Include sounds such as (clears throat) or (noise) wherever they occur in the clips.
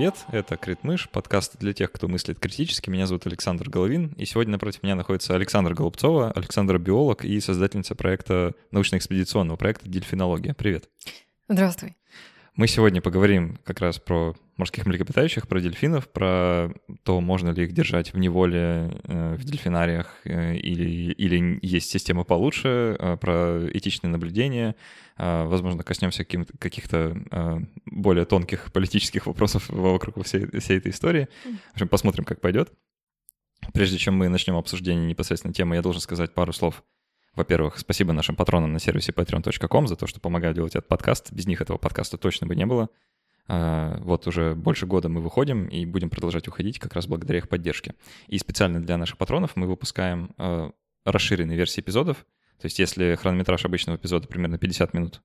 привет! Это Критмыш, подкаст для тех, кто мыслит критически. Меня зовут Александр Головин, и сегодня напротив меня находится Александра Голубцова, Александр биолог и создательница проекта научно-экспедиционного проекта «Дельфинология». Привет! Здравствуй! Мы сегодня поговорим как раз про морских млекопитающих, про дельфинов, про то, можно ли их держать в неволе э, в дельфинариях э, или, или есть система получше, э, про этичные наблюдения. Возможно, коснемся каких-то более тонких политических вопросов вокруг всей, всей этой истории. В общем, посмотрим, как пойдет. Прежде чем мы начнем обсуждение непосредственно темы, я должен сказать пару слов во-первых, спасибо нашим патронам на сервисе patreon.com за то, что помогают делать этот подкаст. Без них этого подкаста точно бы не было. А, вот уже больше года мы выходим и будем продолжать уходить как раз благодаря их поддержке. И специально для наших патронов мы выпускаем а, расширенные версии эпизодов. То есть если хронометраж обычного эпизода примерно 50 минут,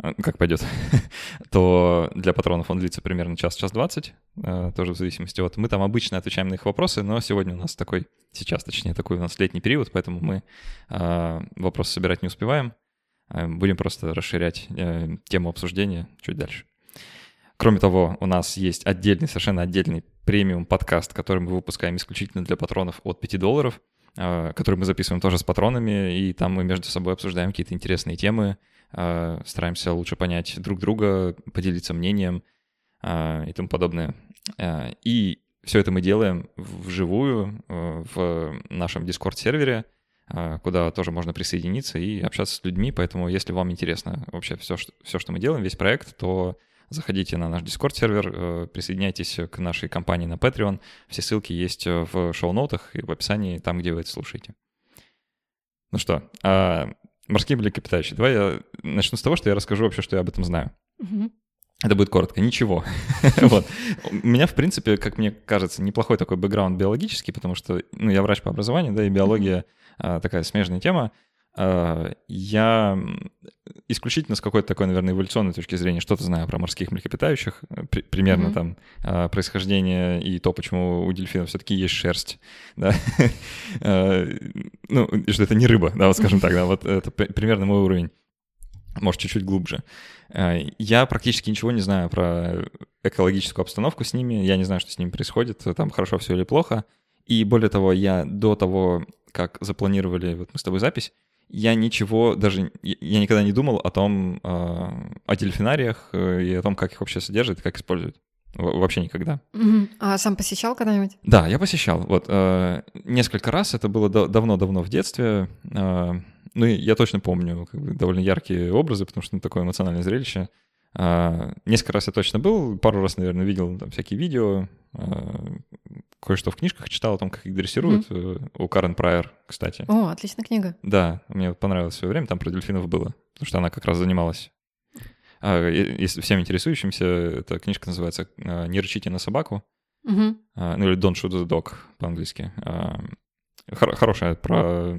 как пойдет, (laughs) то для патронов он длится примерно час-час двадцать, а, тоже в зависимости от... Мы там обычно отвечаем на их вопросы, но сегодня у нас такой, сейчас точнее, такой у нас летний период, поэтому мы а, вопросы собирать не успеваем. Будем просто расширять э, тему обсуждения чуть дальше. Кроме того, у нас есть отдельный, совершенно отдельный премиум подкаст, который мы выпускаем исключительно для патронов от 5 долларов, который мы записываем тоже с патронами, и там мы между собой обсуждаем какие-то интересные темы, а, стараемся лучше понять друг друга, поделиться мнением а, и тому подобное. И все это мы делаем вживую в нашем Discord-сервере, куда тоже можно присоединиться и общаться с людьми. Поэтому, если вам интересно вообще все, что, все, что мы делаем, весь проект, то заходите на наш Discord-сервер, присоединяйтесь к нашей компании на Patreon. Все ссылки есть в шоу-ноутах и в описании, там, где вы это слушаете. Ну что, Морские млекопитающие. Давай я начну с того, что я расскажу вообще, что я об этом знаю. Угу. Это будет коротко. Ничего. (laughs) вот. У меня, в принципе, как мне кажется, неплохой такой бэкграунд биологический, потому что ну, я врач по образованию, да, и биология а, такая смежная тема. А, я исключительно с какой-то такой, наверное, эволюционной точки зрения что-то знаю про морских млекопитающих, э, при, примерно mm-hmm. там а, происхождение и то, почему у дельфинов все-таки есть шерсть, (laughs) да, а, ну, что это не рыба, да, вот скажем так, да, вот это примерно мой уровень, может, чуть-чуть глубже. Я практически ничего не знаю про экологическую обстановку с ними, я не знаю, что с ними происходит, там хорошо все или плохо, и более того, я до того, как запланировали вот мы с тобой запись, я ничего даже, я никогда не думал о том, а, о дельфинариях э, и о том, как их вообще содержат как используют. Вообще никогда. Угу. А сам посещал когда-нибудь? Да, я посещал. Вот э, несколько раз. Это было давно-давно в детстве. Э, ну, и я точно помню как бы, довольно яркие образы, потому что ну, такое эмоциональное зрелище. Э, несколько раз я точно был, пару раз, наверное, видел там всякие видео. Э, кое-что в книжках читал о том, как их дрессируют. Mm-hmm. У Карен Прайер, кстати. О, отличная книга. Да, мне понравилось в свое время, там про дельфинов было, потому что она как раз занималась. А, если всем интересующимся, эта книжка называется а, «Не рычите на собаку», mm-hmm. а, ну или «Don't shoot the dog» по-английски. А, хор- хорошая про,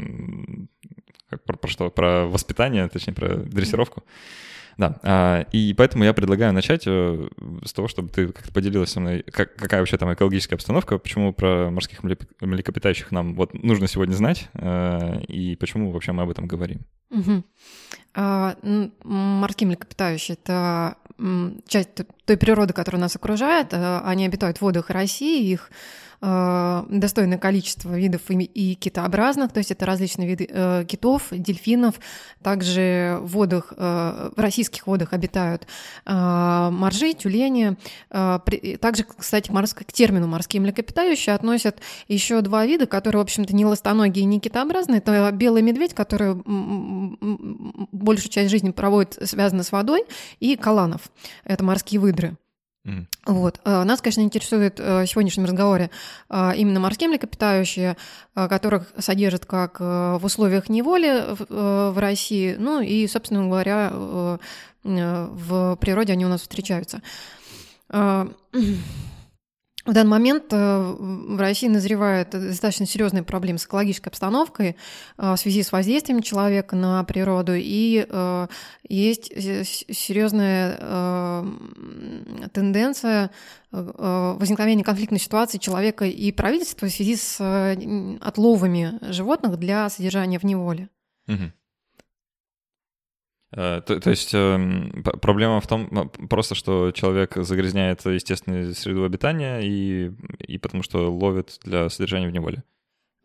про, про что? Про воспитание, точнее, про дрессировку. Mm-hmm. Да, а, и поэтому я предлагаю начать э, с того, чтобы ты как-то поделилась со мной, как, какая вообще там экологическая обстановка, почему про морских млекопитающих нам вот нужно сегодня знать, э, и почему вообще мы об этом говорим. Угу. А, морские млекопитающие — это часть той природы, которая нас окружает. Э, они обитают в водах России, их Э, достойное количество видов и китообразных, то есть это различные виды э, китов, дельфинов. Также в водах, э, в российских водах обитают моржи, тюлени. Также, кстати, к термину морские млекопитающие относят еще два вида, которые, в общем-то, не ластоногие, не китообразные. Это белый медведь, который большую часть жизни проводит связано с водой, и каланов. Это морские выдры. Вот. Э, нас, конечно, интересует э, в сегодняшнем разговоре э, именно морские млекопитающие, которых содержат как в условиях неволи в России, ну и, собственно говоря, в природе они у нас встречаются. В данный момент э, в России назревает достаточно серьезная проблема с экологической обстановкой э, в связи с воздействием человека на природу, и э, есть серьезная тенденция возникновения конфликтной ситуации человека и правительства в связи с отловами животных для содержания в неволе. Угу. То, то есть эм, проблема в том просто, что человек загрязняет естественную среду обитания и, и потому что ловит для содержания в неволе.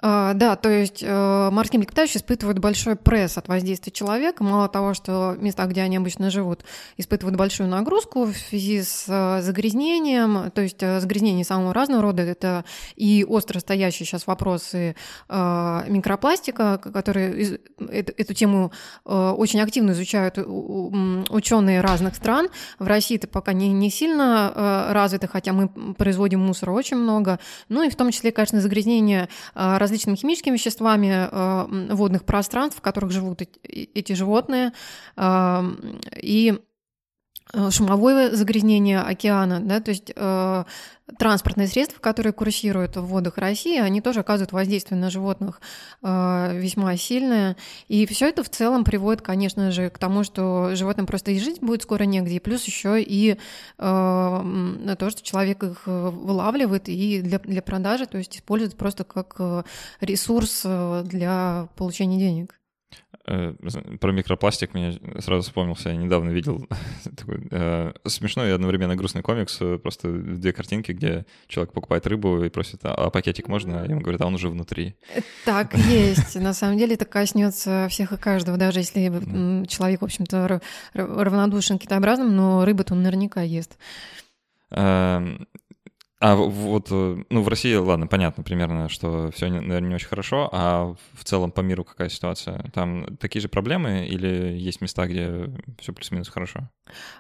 А, да, то есть э, морские млекопитающие испытывают большой пресс от воздействия человека. Мало того, что места, где они обычно живут, испытывают большую нагрузку в связи с э, загрязнением, то есть э, загрязнение самого разного рода. Это и остро стоящие сейчас вопросы микропластика, которые эту тему очень активно изучают ученые разных стран. В России это пока не, сильно развито, хотя мы производим мусора очень много. Ну и в том числе, конечно, загрязнение различных различными химическими веществами э, водных пространств, в которых живут эти животные, э, и шумовое загрязнение океана, да, то есть э, транспортные средства, которые курсируют в водах России, они тоже оказывают воздействие на животных э, весьма сильное. И все это в целом приводит, конечно же, к тому, что животным просто и жить будет скоро негде, и плюс еще и э, то, что человек их вылавливает и для, для продажи, то есть использует просто как э, ресурс э, для получения денег. Э, про микропластик мне сразу вспомнился, я недавно видел (laughs) такой э, смешной и одновременно грустный комикс, э, просто две картинки, где человек покупает рыбу и просит, а, а пакетик можно? А ему говорят, а он уже внутри. Э, так, есть. На самом деле это коснется всех и каждого, даже если человек, в общем-то, равнодушен китообразным, но рыбу-то он наверняка ест. А вот, э, ну, в России, ладно, понятно примерно, что все, наверное, не очень хорошо, а в целом по миру какая ситуация? Там такие же проблемы или есть места, где все плюс-минус хорошо?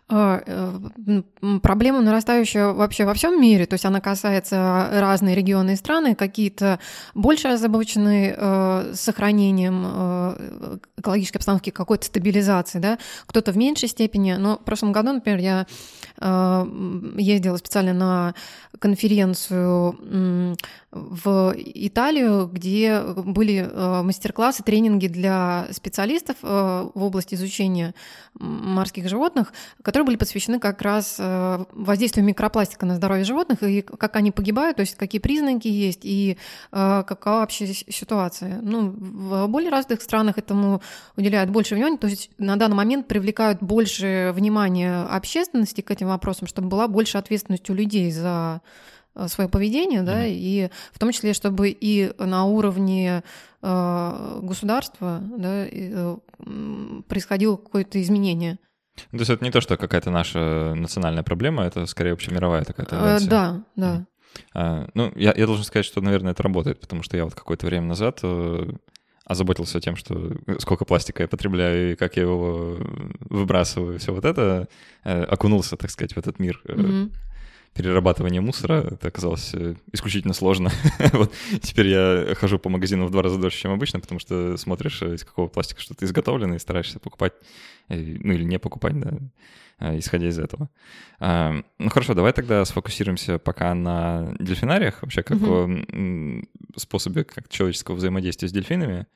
А, э, проблема нарастающая вообще во всем мире, то есть она касается разные регионы и страны, какие-то больше озабочены э, сохранением экологической обстановки, какой-то стабилизации, да, кто-то в меньшей степени, но в прошлом году, например, я э, ездила специально на конференцию в Италию, где были э, мастер-классы, тренинги для специалистов э, в области изучения морских животных, которые были посвящены как раз э, воздействию микропластика на здоровье животных и как они погибают, то есть какие признаки есть и какова вообще ситуация. Ну, в более развитых странах этому уделяют больше внимания, то есть на данный момент привлекают больше внимания общественности к этим вопросам, чтобы была больше ответственность у людей за свое поведение, да, mm-hmm. и в том числе, чтобы и на уровне э, государства да, э, происходило какое-то изменение. То есть это не то, что какая-то наша национальная проблема, это скорее общемировая такая тенденция. Э, да, да. А, ну, я, я должен сказать, что, наверное, это работает, потому что я вот какое-то время назад э, озаботился тем, что сколько пластика я потребляю и как я его выбрасываю, все вот это, э, окунулся, так сказать, в этот мир. Mm-hmm перерабатывание мусора, это оказалось э, исключительно сложно. (laughs) вот теперь я хожу по магазину в два раза дольше, чем обычно, потому что смотришь, э, из какого пластика что-то изготовлено, и стараешься покупать, э, ну или не покупать, да, исходя из этого. А, ну хорошо, давай тогда сфокусируемся пока на дельфинариях, вообще как mm-hmm. способе как человеческого взаимодействия с дельфинами.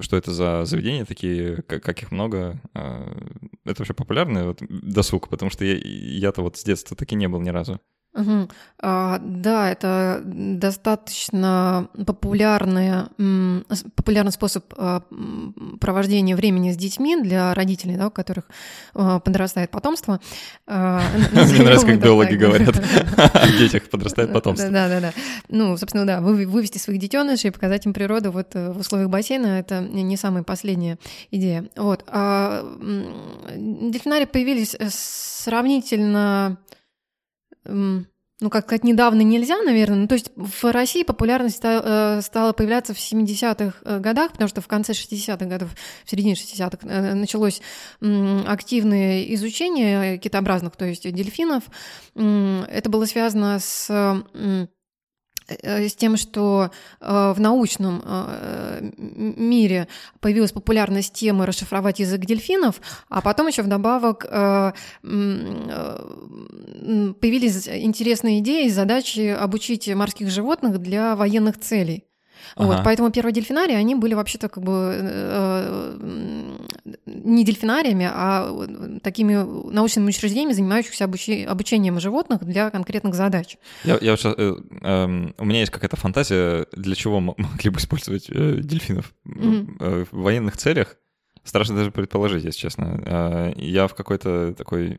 Что это за заведения такие, как их много. А, это вообще популярный вот, досуг, потому что я, я-то вот с детства таки не был ни разу. Угу. А, да, это достаточно популярный, популярный способ а, провождения времени с детьми для родителей, да, у которых а, подрастает потомство. А, (laughs) Мне нравится, как биологи говорят (laughs) о детях подрастает потомство. Да, да, да. Ну, собственно, да, вывести своих детенышей и показать им природу вот э, в условиях бассейна — это не самая последняя идея. Вот. Дельфинарии появились э, сравнительно ну, как сказать, недавно нельзя, наверное. Ну, то есть в России популярность э, стала появляться в 70-х э, годах, потому что в конце 60-х годов, в середине 60-х э, началось активное изучение китообразных, то есть дельфинов. Это было связано с с тем, что э, в научном э, мире появилась популярность темы расшифровать язык дельфинов, а потом еще вдобавок появились интересные идеи и задачи обучить морских животных для военных целей. Ага. Вот, поэтому первые дельфинарии, они были вообще-то как бы э, не дельфинариями, а такими научными учреждениями, занимающихся обучи- обучением животных для конкретных задач. Я, я э, э, у меня есть какая-то фантазия, для чего могли бы использовать э, дельфинов mm-hmm. э, в военных целях. Страшно даже предположить, если честно. А, я в какой-то такой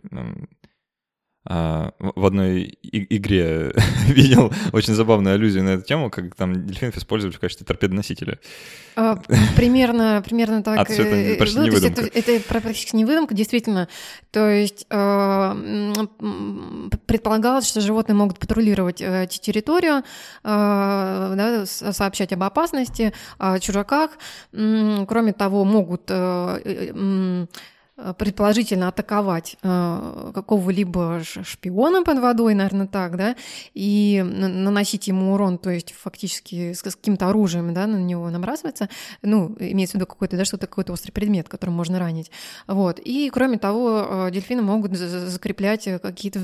а, в одной игре (laughs) видел очень забавную аллюзию на эту тему, как там дельфинов использовали в качестве торпедоносителя. А, примерно, примерно так. А, это э, почти ну, не выдумка. Это, это практически не выдумка, действительно. То есть э, предполагалось, что животные могут патрулировать э, территорию, да, сообщать об опасности, о чужаках. Кроме того, могут Э, предположительно атаковать э, какого-либо шпиона под водой, наверное, так, да, и наносить ему урон, то есть фактически с, с каким-то оружием, да, на него набрасывается, ну, имеется в виду какой-то, да, что-то, какой-то острый предмет, которым можно ранить, вот, и кроме того, э, дельфины могут закреплять какие-то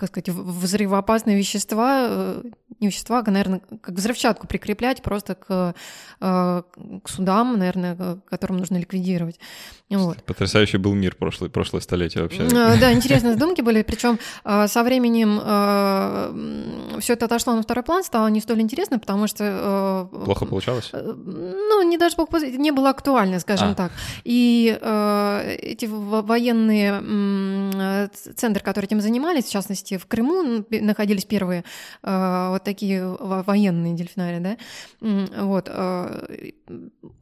как сказать, взрывоопасные вещества, э, не вещества, а, наверное, как взрывчатку прикреплять просто к, э, к судам, наверное, которым нужно ликвидировать. Вот. Потрясающий был мир прошлое, прошлое столетие вообще. Э, да, (laughs) интересные задумки были, причем со временем все это отошло на второй план, стало не столь интересно, потому что... Плохо получалось? Ну, не даже не было актуально, скажем а. так. И эти военные центры, которые этим занимались, в частности, части в Крыму находились первые э, вот такие военные дельфинарии, да, вот, э,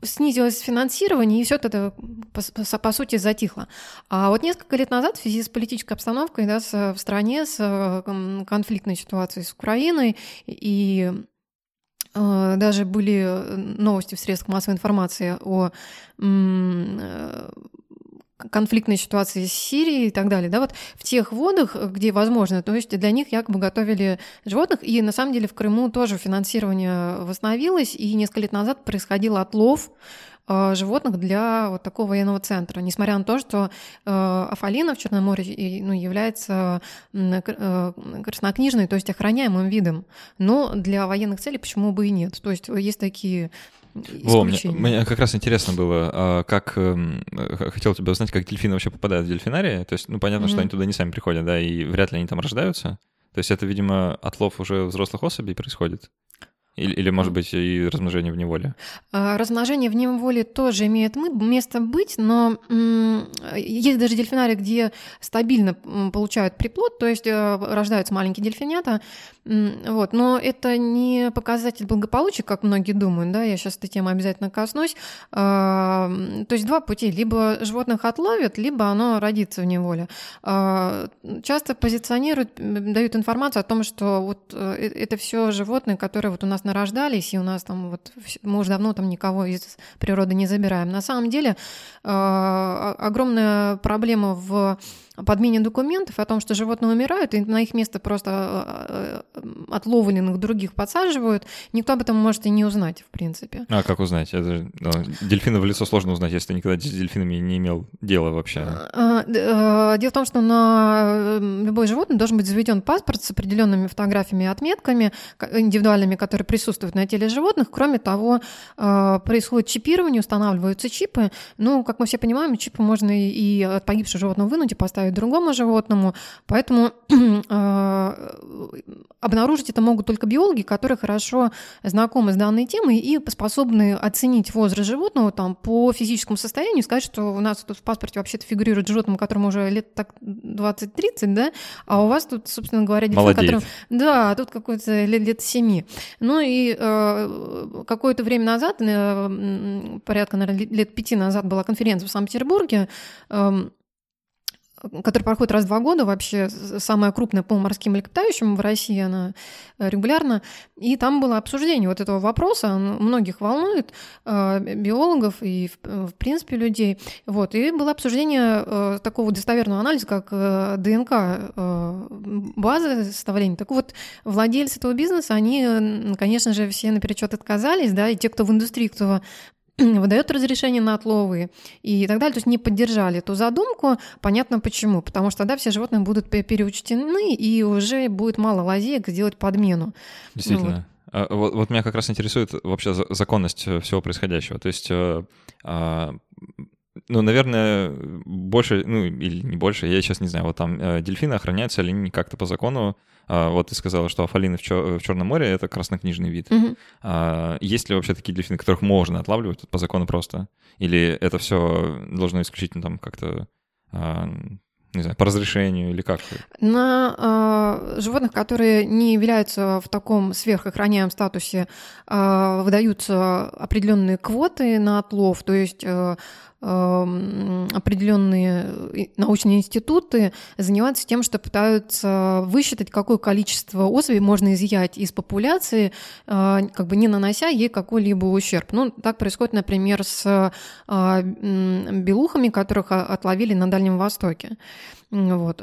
снизилось финансирование, и все это, по, по сути, затихло. А вот несколько лет назад в связи с политической обстановкой да, в стране, с конфликтной ситуацией с Украиной и э, даже были новости в средствах массовой информации о конфликтной ситуации с Сирией и так далее, да, вот в тех водах, где возможно, то есть для них якобы готовили животных, и на самом деле в Крыму тоже финансирование восстановилось, и несколько лет назад происходил отлов э, животных для вот такого военного центра, несмотря на то, что э, Афалина в Черном море ну, является э, краснокнижной, то есть охраняемым видом, но для военных целей почему бы и нет, то есть есть такие во, мне, мне как раз интересно было, а, как эм, хотел тебя узнать, как дельфины вообще попадают в дельфинарии. То есть, ну, понятно, mm-hmm. что они туда не сами приходят, да, и вряд ли они там рождаются. То есть это, видимо, отлов уже взрослых особей происходит. Или, или, может быть, и размножение в неволе? А, размножение в неволе тоже имеет место быть, но есть даже дельфинарии, где стабильно получают приплод, то есть э, рождаются маленькие дельфинята, вот, но это не показатель благополучия, как многие думают, да, я сейчас этой темы обязательно коснусь. А, то есть два пути, либо животных отловят, либо оно родится в неволе. А, часто позиционируют, дают информацию о том, что вот э, э, это все животные, которые вот у нас нарождались, и у нас там вот мы уже давно там никого из природы не забираем. На самом деле а, огромная проблема в подмене документов о том, что животные умирают, и на их место просто а, а, отловленных других подсаживают, никто об этом может и не узнать, в принципе. А как узнать? Это, ну, дельфина в лицо сложно узнать, если ты никогда с дельфинами не имел дела вообще. А, дело в том, что на любой животное должен быть заведен паспорт с определенными фотографиями и отметками индивидуальными, которые присутствуют на теле животных. Кроме того, происходит чипирование, устанавливаются чипы. Ну, как мы все понимаем, чипы можно и от погибшего животного вынуть и поставить угрожают другому животному. Поэтому (clears throat) э, обнаружить это могут только биологи, которые хорошо знакомы с данной темой и способны оценить возраст животного там, по физическому состоянию, сказать, что у нас тут в паспорте вообще-то фигурирует животное, которому уже лет так 20-30, да, а у вас тут, собственно говоря, дельфин, которым... Да, тут какой-то лет, лет 7. Ну и э, какое-то время назад, э, порядка, наверное, лет пяти назад была конференция в Санкт-Петербурге, э, который проходит раз в два года, вообще самая крупная по морским млекопитающим в России, она э, регулярно. И там было обсуждение вот этого вопроса, многих волнует, э, биологов и, в принципе, людей. Вот. И было обсуждение э, такого достоверного анализа, как ДНК базы составления. Так вот, владельцы этого бизнеса, они, конечно же, все наперечет отказались, да, и те, кто в индустрии, кто выдает разрешение на отловы и так далее. То есть не поддержали эту задумку. Понятно почему. Потому что тогда все животные будут переучтены, и уже будет мало лазеек сделать подмену. Действительно. Ну, вот. Вот, вот меня как раз интересует вообще законность всего происходящего. То есть э, а, ну, наверное, больше, ну, или не больше, я сейчас не знаю, вот там э, дельфины охраняются или не как-то по закону. Э, вот ты сказала, что афалины в, чер- в Черном море — это краснокнижный вид. Мгм. А есть ли вообще такие дельфины, которых можно отлавливать по закону просто? Или это все должно исключительно там как-то, а, не знаю, по разрешению или как? На э, животных, которые не являются в таком сверхохраняемом статусе, э, выдаются определенные квоты на отлов, то есть э, определенные и- научные институты занимаются тем, что пытаются высчитать, какое количество особей можно изъять из популяции, э, как бы не нанося ей какой-либо ущерб. Ну, так происходит, например, с э, белухами, которых отловили на Дальнем Востоке. Вот.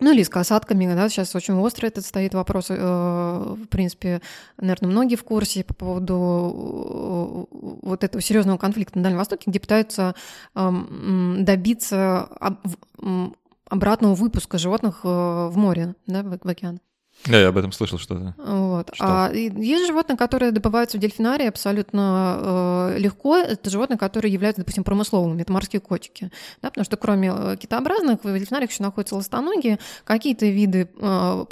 Ну или с касатками, да, сейчас очень остро этот стоит вопрос. э, В принципе, наверное, многие в курсе по поводу э, вот этого серьезного конфликта на Дальнем Востоке, где пытаются эм, добиться обратного выпуска животных э, в море, да, в океан. Да, я об этом слышал что-то. Вот. Что? А есть животные, которые добываются в дельфинарии абсолютно э, легко. Это животные, которые являются, допустим, промысловыми. Это морские котики. Да, потому что кроме э, китообразных в дельфинариях еще находятся ластоногие. Какие-то виды э,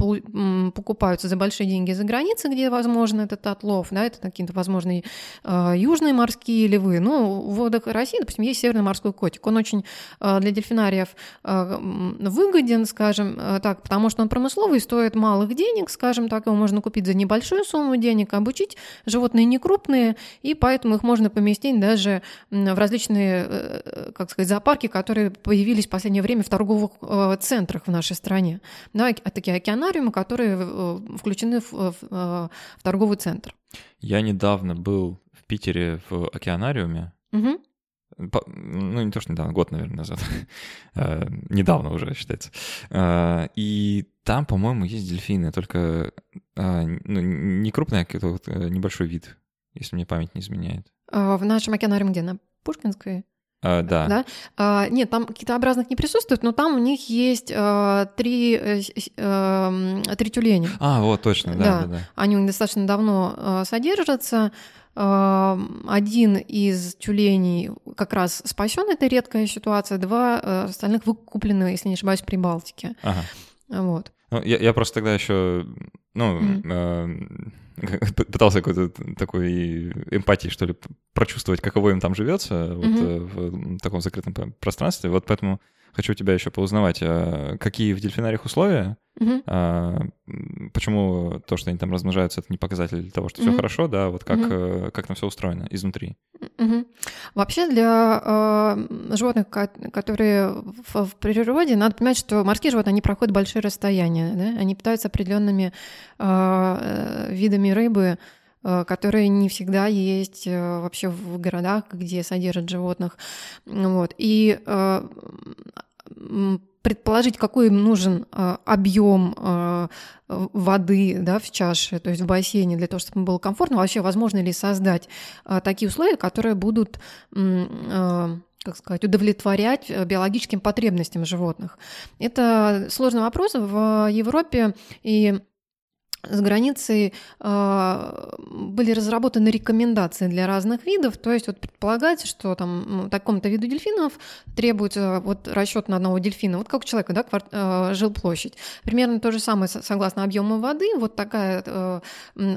покупаются за большие деньги за границей, где возможно этот отлов. Да, это какие-то, возможно, и, э, южные морские львы. Ну, в водах России, допустим, есть северный морской котик. Он очень э, для дельфинариев э, выгоден, скажем э, так, потому что он промысловый, стоит малых денег, скажем так, его можно купить за небольшую сумму денег, обучить. Животные не крупные, и поэтому их можно поместить даже в различные, э, как сказать, зоопарки, которые появились в последнее время в торговых э, центрах в нашей стране. Да, оке- такие океанариумы, которые э, включены в, в, э, в торговый центр. Я недавно был в Питере в океанариуме. Мгм. Ну, не то, что недавно, год, наверное, назад. (laughs) Э, Недавно уже считается. Э, И там, по-моему, есть дельфины, только э, ну, не крупный, а какой-то вот, небольшой вид, если мне память не изменяет. А В нашем океанариуме где? На Пушкинской? А, Да. Да? А, нет, там китообразных не присутствует, но там у них есть а, три, эм, три тюленя. А, вот, точно, да, Да. да, да. Они у них достаточно давно а, содержатся. Один из тюленей как раз спасен, это редкая ситуация. Два э, остальных выкуплены, если не ошибаюсь, при Балтике. Ага. Вот. Ну, я, я просто тогда еще, ну, Мгм. э, пытался какой-то такой эмпатии, что ли, прочувствовать, каково им там живется вот, Мгм. э, в таком закрытом пространстве. Вот поэтому хочу тебя еще поузнавать, а какие в дельфинариях условия, м, почему то, что они там размножаются, это не показатель того, что все Мгм. хорошо, да, вот как, э, как там все устроено изнутри. Мгм. Вообще для э, животных, ко- которые в, в природе, надо понимать, что морские животные, они проходят большие расстояния, да? они питаются определенными э, видами рыбы, которые не всегда есть э, вообще в городах, где содержат животных. Вот. И э, предположить, какой им нужен э, объем э, воды да, в чаше, то есть в бассейне, для того, чтобы было комфортно, вообще возможно ли создать а, такие условия, которые будут, как сказать, удовлетворять э, биологическим потребностям животных. Это сложный вопрос. В Европе и с границей э, были разработаны рекомендации для разных видов. То есть вот предполагается, что там ну, такому-то виду дельфинов требуется вот расчет на одного дельфина, вот как у человека, да, квар- э, жилплощадь. Примерно то же самое со- согласно объему воды. Вот такая э,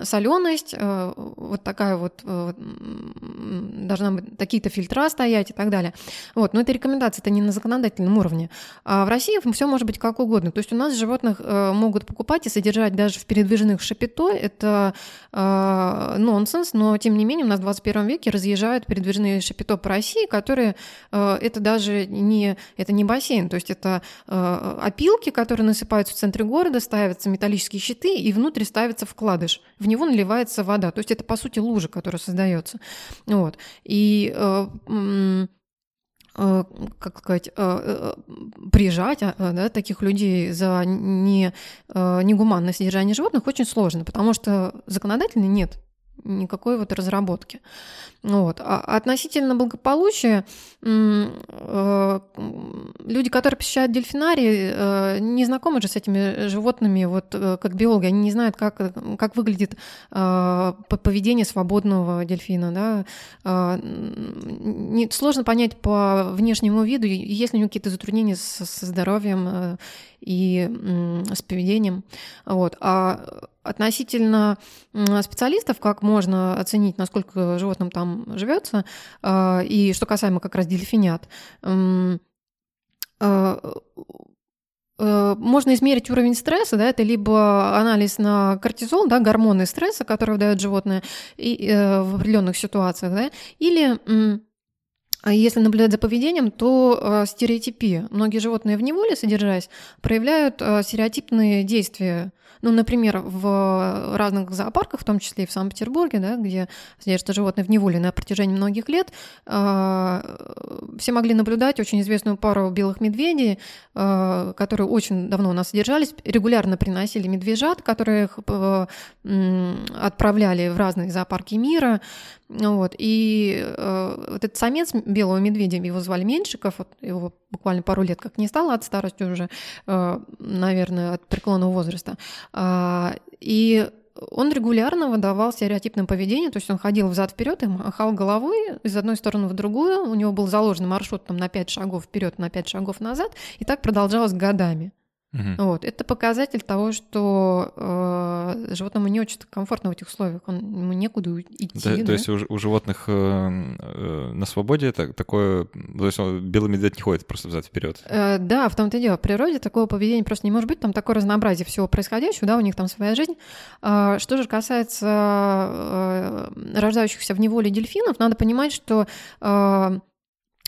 соленость, вот такая вот э, должна быть такие-то фильтра стоять и так далее. Вот, но это рекомендации, это не на законодательном уровне. А в России все может быть как угодно. То есть у нас животных э, могут покупать и содержать даже в передвижных шапито. Это э, нонсенс, но тем не менее у нас в 21 веке разъезжают передвижные шапито по России, которые э, это даже не, это не бассейн, то есть это э, опилки, которые насыпаются в центре города, ставятся металлические щиты, и внутрь ставится вкладыш. В него наливается вода. То есть это, по сути, лужа, которая создается. Вот. И э, как сказать, э, э, прижать э, да, таких людей за не, э, негуманное содержание животных очень сложно, потому что законодательно нет никакой вот разработки. Вот. А относительно благополучия, э, люди, которые посещают дельфинарии, э, не знакомы же с этими животными, вот э, как биологи, они не знают, как, как выглядит поведение свободного дельфина. Да? Не, сложно понять по внешнему виду, есть ли у него какие-то затруднения со здоровьем и с поведением. Вот. А относительно специалистов, как можно оценить, насколько животным там живется, а, и что касаемо как раз дельфинят, а, э, можно измерить уровень стресса, да, это либо анализ на кортизол, да, гормоны стресса, которые выдают животные и, э, в определенных ситуациях, да, или а если наблюдать за поведением, то э, стереотипия. Многие животные в неволе, содержась, проявляют э, стереотипные действия. Ну, например, в разных зоопарках, в том числе и в Санкт-Петербурге, да, где содержатся животные в неволе на протяжении многих лет, э, все могли наблюдать очень известную пару белых медведей, которые очень давно у нас содержались, регулярно приносили медвежат, которых отправляли в разные зоопарки мира. Вот. И вот этот самец белого медведя, его звали Меньшиков, вот его буквально пару лет как не стало от старости уже, э, наверное, от преклонного возраста. Э, и он регулярно выдавал стереотипное поведение, то есть он ходил взад вперед и махал головой из одной стороны в другую. У него был заложен маршрут там, на 5 шагов вперед, на 5 шагов назад, и так продолжалось годами. Угу. Вот. Это показатель того, что э, животному не очень комфортно в этих условиях, он, ему некуда идти. Да, да? То есть у, у животных э, э, на свободе так, такое... То есть белый медведь не ходит просто взад вперед. Э, да, в том-то и дело. В природе такого поведения просто не может быть. Там такое разнообразие всего происходящего, да, у них там своя жизнь. Э, что же касается э, рождающихся в неволе дельфинов, надо понимать, что... Э,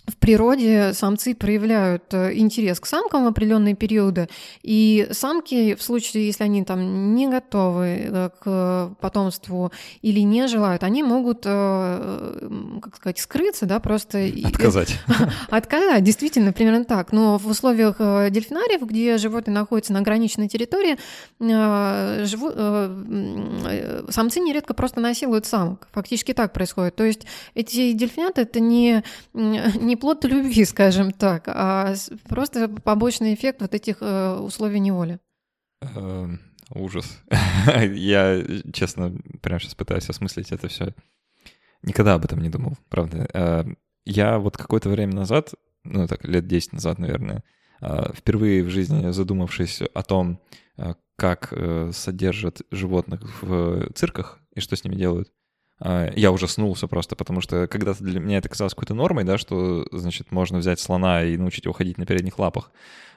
в природе самцы проявляют э, интерес к самкам в определенные периоды, и самки, в случае, если они там не готовы э, к потомству или не желают, они могут, э, как сказать, скрыться, да, просто... Отказать. (laughs) Отказать, действительно, примерно так. Но в условиях дельфинариев, где животные находятся на ограниченной территории, самцы нередко просто насилуют самок. Фактически так происходит. То есть эти дельфинаты — это не, не плод любви, скажем так, а просто побочный эффект вот этих э, условий неволи. Эм, ужас. (laughs) Я, честно, прямо сейчас пытаюсь осмыслить это все. Никогда об этом не думал, правда. Эм, я вот какое-то время назад, ну так, лет 10 назад, наверное, э, впервые в жизни задумавшись о том, э, как содержат животных в цирках и что с ними делают, я ужаснулся просто, потому что когда-то для меня это казалось какой-то нормой, да, что, значит, можно взять слона и научить его ходить на передних лапах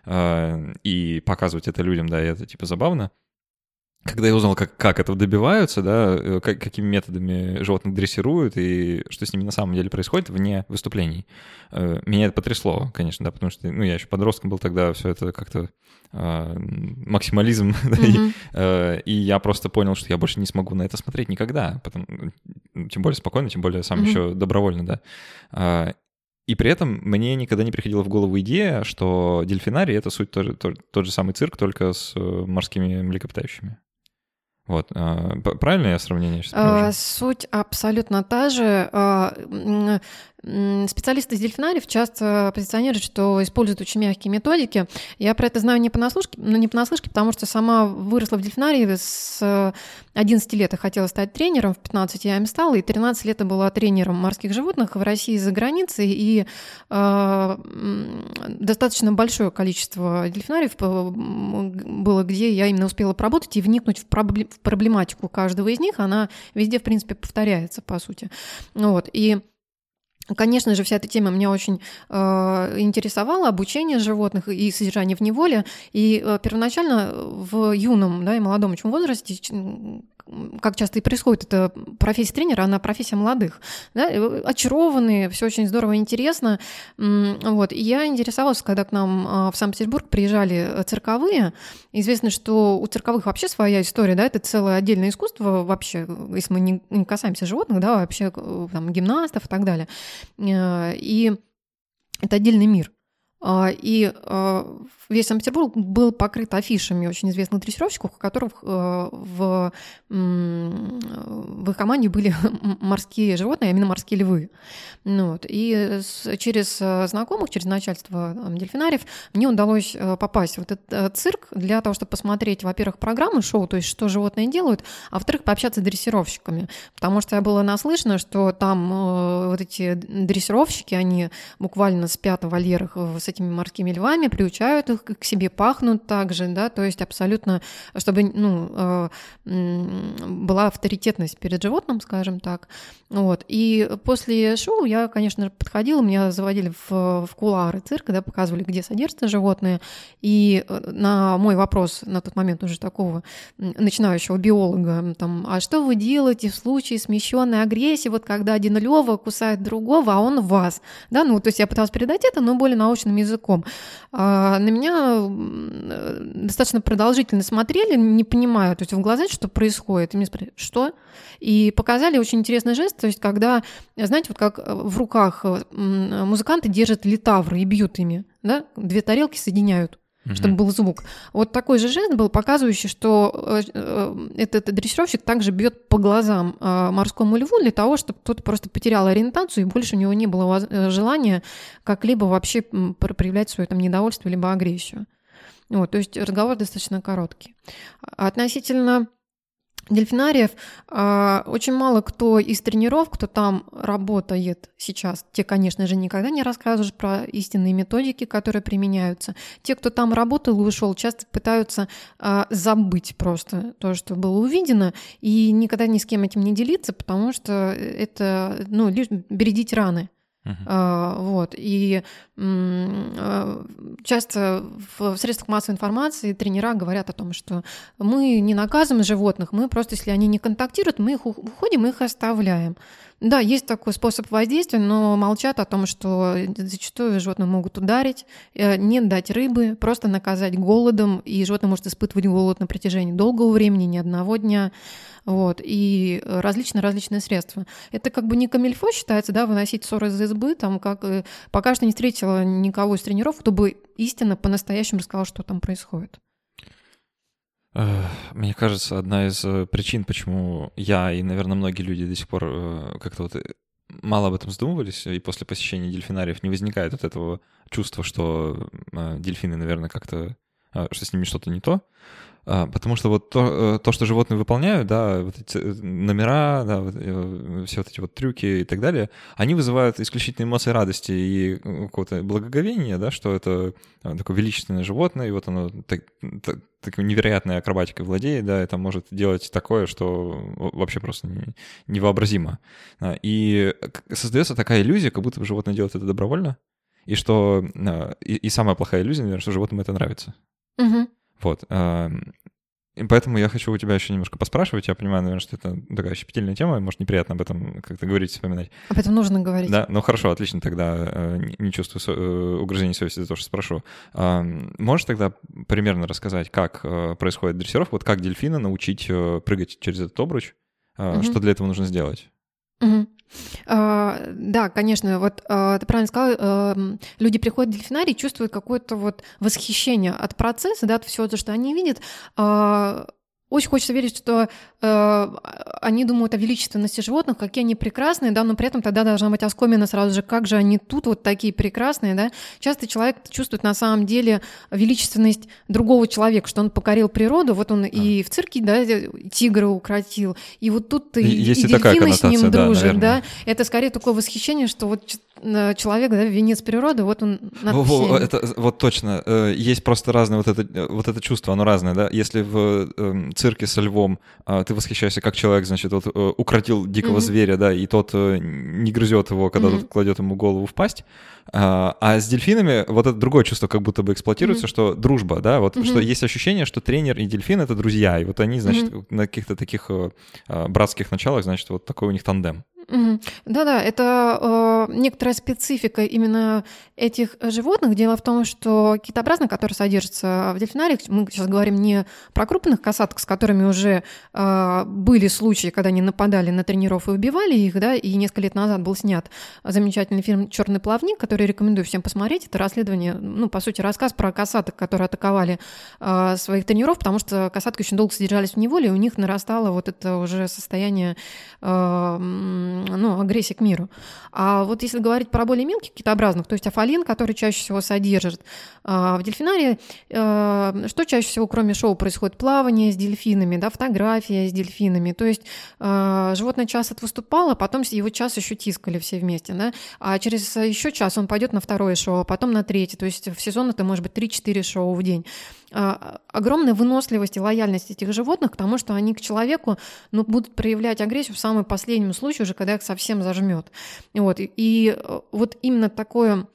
а, и показывать это людям, да, и это типа забавно. Когда я узнал, как, как этого добиваются, да, э, как, какими методами животных дрессируют и что с ними на самом деле происходит вне выступлений, э, меня это потрясло, конечно, да, потому что, ну, я еще подростком был тогда, все это как-то э, максимализм, (laughs) mm-hmm. и, э, и я просто понял, что я больше не смогу на это смотреть никогда, потому, ну, тем более спокойно, тем более сам mm-hmm. еще добровольно, да. Э, и при этом мне никогда не приходила в голову идея, что дельфинарий — это суть тот, тот, тот же самый цирк, только с морскими млекопитающими. Вот, а, правильно я сравнение сейчас а, Суть абсолютно та же. Специалисты из дельфинариев часто позиционируют, что используют очень мягкие методики. Я про это знаю не понаслышке, но не понаслышке, потому что сама выросла в дельфинарии с 11 лет я хотела стать тренером, в 15 я им стала, и 13 лет я была тренером морских животных в России и за границей, и э, достаточно большое количество дельфинариев было, где я именно успела поработать и вникнуть в, проблематику каждого из них, она везде, в принципе, повторяется, по сути. Вот, и Конечно же, вся эта тема меня очень э, интересовала, обучение животных и содержание в неволе. И э, первоначально в юном да, и молодом очень возрасте как часто и происходит, это профессия тренера, она профессия молодых, да, очарованные, все очень здорово и интересно. Вот. И я интересовалась, когда к нам а, в Санкт-Петербург приезжали цирковые. Известно, что у цирковых вообще своя история, да, это целое отдельное искусство вообще, если мы не касаемся животных, да, вообще там, гимнастов и так далее. Э, и это отдельный мир. А, и а, весь Санкт-Петербург был покрыт афишами очень известных дрессировщиков, у которых э, в, в их команде были (laughs) морские животные, а именно морские львы. Ну, вот. И через знакомых, через начальство дельфинариев мне удалось попасть в этот цирк для того, чтобы посмотреть, во-первых, программы шоу, то есть что животные делают, а во-вторых, пообщаться с дрессировщиками. Потому что я была наслышана, что там вот эти дрессировщики, они буквально спят в вольерах с этими морскими львами, приучают их к себе пахнут также, да, то есть абсолютно, чтобы, ну, э, была авторитетность перед животным, скажем так, вот. И после шоу я, конечно, подходила, меня заводили в, в кулары цирка, да, показывали, где содержатся животные, и э, на мой вопрос на тот момент уже такого начинающего биолога, там, а что вы делаете в случае смещенной агрессии, вот когда один лева кусает другого, а он вас, да, ну, то есть я пыталась передать это, но более научным языком. А на меня Э, достаточно продолжительно смотрели, не понимая, то есть в глаза, что происходит. И мне спрашивают, что? И показали очень интересный жест, то есть когда, знаете, вот как в руках э, музыканты держат литавры и бьют ими, да, две тарелки соединяют чтобы был звук. Вот такой же жест был, показывающий, что э, этот дрессировщик также бьет по глазам морскому льву для того, чтобы тот просто потерял ориентацию и больше у него не было желания как-либо вообще проявлять свое там недовольство либо агрессию. Вот, то есть разговор достаточно короткий. Относительно дельфинариев а, очень мало кто из тренеров, кто там работает сейчас, те, конечно же, никогда не рассказывают про истинные методики, которые применяются. Те, кто там работал и ушел, часто пытаются а, забыть просто то, что было увидено, и никогда ни с кем этим не делиться, потому что это, ну, лишь бередить раны. Uh-huh. вот. И а, часто в средствах массовой информации тренера говорят о том, что мы не наказываем животных, мы просто, если они не контактируют, мы их уходим, мы их оставляем. Да, есть такой способ воздействия, но молчат о том, что зачастую животные могут ударить, э, не дать рыбы, просто наказать голодом, и животное может испытывать голод на протяжении долгого времени, не одного дня вот, и различные-различные средства. Это как бы не камильфо считается, да, выносить ссоры из избы, там, как э, пока что не встретила никого из тренеров, кто бы истинно по-настоящему рассказал, что там происходит. Мне кажется, одна из э, причин, почему я и, наверное, многие люди до сих пор э, как-то вот мало об этом задумывались, и после посещения дельфинариев не возникает вот этого чувства, что дельфины, наверное, как-то, что с ними что-то не то. А, потому что вот то, э, то, что животные выполняют, да, вот эти э, номера, да, вот, э, все вот эти вот трюки и так далее, они вызывают исключительные эмоции радости и какого-то благоговения, да, что это такое величественное животное, и вот оно так, так, такой невероятной акробатикой владеет, да, это может делать такое, что вообще просто не, невообразимо. И создается такая иллюзия, как будто бы животное делает это добровольно, и что и, и самая плохая иллюзия, наверное, что животным это нравится. Угу. Вот. И поэтому я хочу у тебя еще немножко поспрашивать. Я понимаю, наверное, что это такая щепетильная тема, может, неприятно об этом как-то говорить, вспоминать. Об этом нужно говорить. Да, ну хорошо, отлично, тогда э, не чувствую э, угрызений совести за то, что спрошу. Можешь тогда примерно рассказать, как э, происходит дрессировка, вот как дельфина научить прыгать через этот обруч? Угу. Что для этого нужно сделать? Угу. А, да, конечно, вот а, ты правильно сказал, а, люди приходят в дельфинарий, чувствуют какое-то вот восхищение от процесса, да, от всего то, что они видят. Очень хочется верить, что э, они думают о величественности животных, какие они прекрасные, да, но при этом тогда должна быть оскомина сразу же, как же они тут вот такие прекрасные, да. Часто человек чувствует на самом деле величественность другого человека, что он покорил природу, вот он а. и в цирке, да, тигра укротил, и вот тут и, и, и дельфины с ним да, дружат, да. Это скорее такое восхищение, что вот человек, да, венец природы, вот он над всеми. Это, вот точно. Э, есть просто разное вот это, э, вот это чувство, оно разное, да. Если в э, цирке со львом а, ты восхищаешься как человек, значит, вот укротил дикого mm-hmm. зверя, да, и тот не грызет его, когда mm-hmm. тот кладет ему голову в пасть. А, а с дельфинами вот это другое чувство как будто бы эксплуатируется, mm-hmm. что дружба, да, вот mm-hmm. что есть ощущение, что тренер и дельфин — это друзья, и вот они, значит, mm-hmm. на каких-то таких братских началах, значит, вот такой у них тандем. Да-да, это э, некоторая специфика именно этих животных. Дело в том, что китообразные, которые содержатся в дельфинариях, мы сейчас говорим не про крупных касаток, с которыми уже э, были случаи, когда они нападали на тренеров и убивали их, да, и несколько лет назад был снят замечательный фильм «Черный плавник», который рекомендую всем посмотреть. Это расследование, ну, по сути, рассказ про касаток, которые атаковали э, своих тренеров, потому что касатки очень долго содержались в неволе, и у них нарастало вот это уже состояние э, ну, агрессии к миру. А вот если говорить про более мелких китообразных, то есть афалин, который чаще всего содержит а, в дельфинарии, э, что чаще всего, кроме шоу, происходит? Плавание с дельфинами, да, фотография с дельфинами. То есть э, животное час выступало, потом его час еще тискали все вместе, да, а через еще час он пойдет на второе шоу, а потом на третье. То есть в сезон это может быть 3-4 шоу в день. А, огромная выносливость и лояльность этих животных к тому, что они к человеку ну, будут проявлять агрессию в самый последнем случае, уже когда их совсем зажмет. Вот. И э, вот именно такое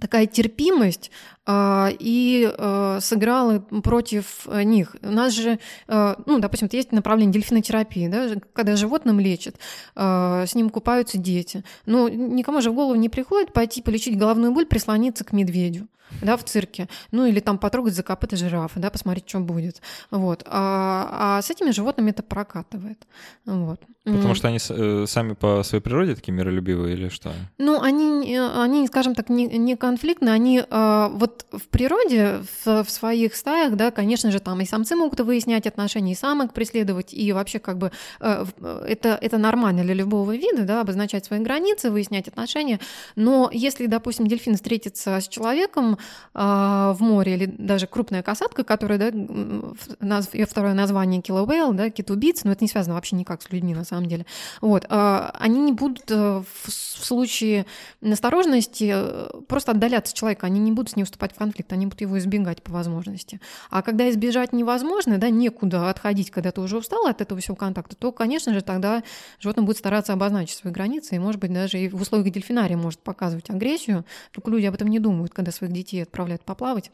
такая терпимость а, и а, сыграла против них. У нас же, а, ну, допустим, есть направление дельфинотерапии, да, когда животным лечат, а, с ним купаются дети. Но никому же в голову не приходит пойти полечить головную боль, прислониться к медведю да, в цирке, ну или там потрогать за копыта жирафа, да, посмотреть, что будет. Вот. А, а с этими животными это прокатывает. Вот. Потому что они э, сами по своей природе такие миролюбивые или что? Ну, они, они скажем так, не, не конфликтные, они э, вот в природе, в, в своих стаях, да, конечно же, там и самцы могут выяснять отношения, и самок преследовать, и вообще как бы э, это, это нормально для любого вида, да, обозначать свои границы, выяснять отношения, но если, допустим, дельфин встретится с человеком, в море, или даже крупная касатка, которая, да, ее второе название killer да, кит-убийца, но это не связано вообще никак с людьми на самом деле. Вот, а, они не будут э, в случае настороженности э, просто отдаляться от человека, они не будут с ним вступать в конфликт, они будут его избегать по возможности. А когда избежать невозможно, да, некуда отходить, когда ты уже устал от этого всего контакта, то, конечно же, тогда животное будет стараться обозначить свои границы, и, может быть, даже и в условиях дельфинария может показывать агрессию, только люди об этом не думают, когда своих детей детей отправляют поплавать.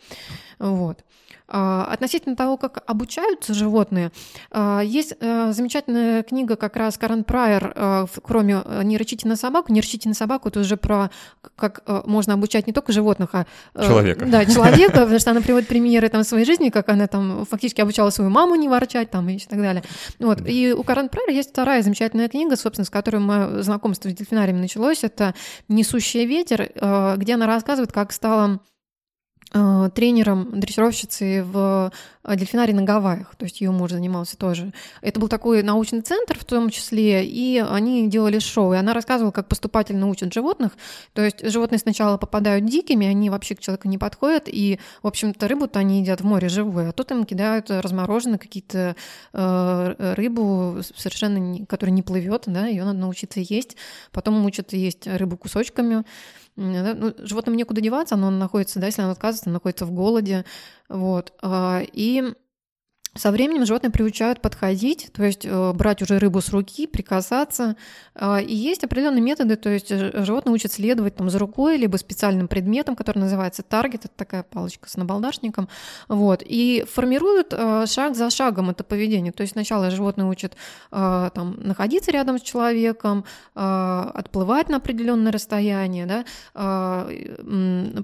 Вот. А, относительно того, как обучаются животные, а, есть э, замечательная книга как раз Карен Прайер, э, кроме э, «Не рычите на собаку». «Не рычите на собаку» — это уже про как можно обучать не только животных, а... Человека. Да, человека, потому что она приводит примеры там, своей жизни, как она там фактически обучала свою маму не ворчать там, и так далее. Вот. И у Карен Прайер есть вторая замечательная книга, собственно, с которой мое знакомство с дельфинарием началось. Это «Несущий ветер», где она рассказывает, как стала тренером дрессировщицы в э, дельфинарии на Гавайях, то есть ее муж занимался тоже. Это был такой научный центр в том числе, и они делали шоу, и она рассказывала, как поступательно учат животных, то есть животные сначала попадают дикими, они вообще к человеку не подходят, и, в общем-то, рыбу-то они едят в море живую, а тут им кидают размороженные какие-то э, рыбу совершенно, которая не плывет, да, ее надо научиться есть, потом учат есть рыбу кусочками, ну, животным некуда деваться, оно находится, да, если оно отказывается, оно находится в голоде. Вот. А, и со временем животные приучают подходить, то есть э, брать уже рыбу с руки, прикасаться. А, и есть определенные методы, то есть э, животные учат следовать там, за рукой, либо специальным предметом, который называется таргет, это такая палочка с набалдашником. Вот, и формируют э, шаг за шагом это поведение. То есть сначала животные учат там, находиться рядом с человеком, отплывать на определенное расстояние, да,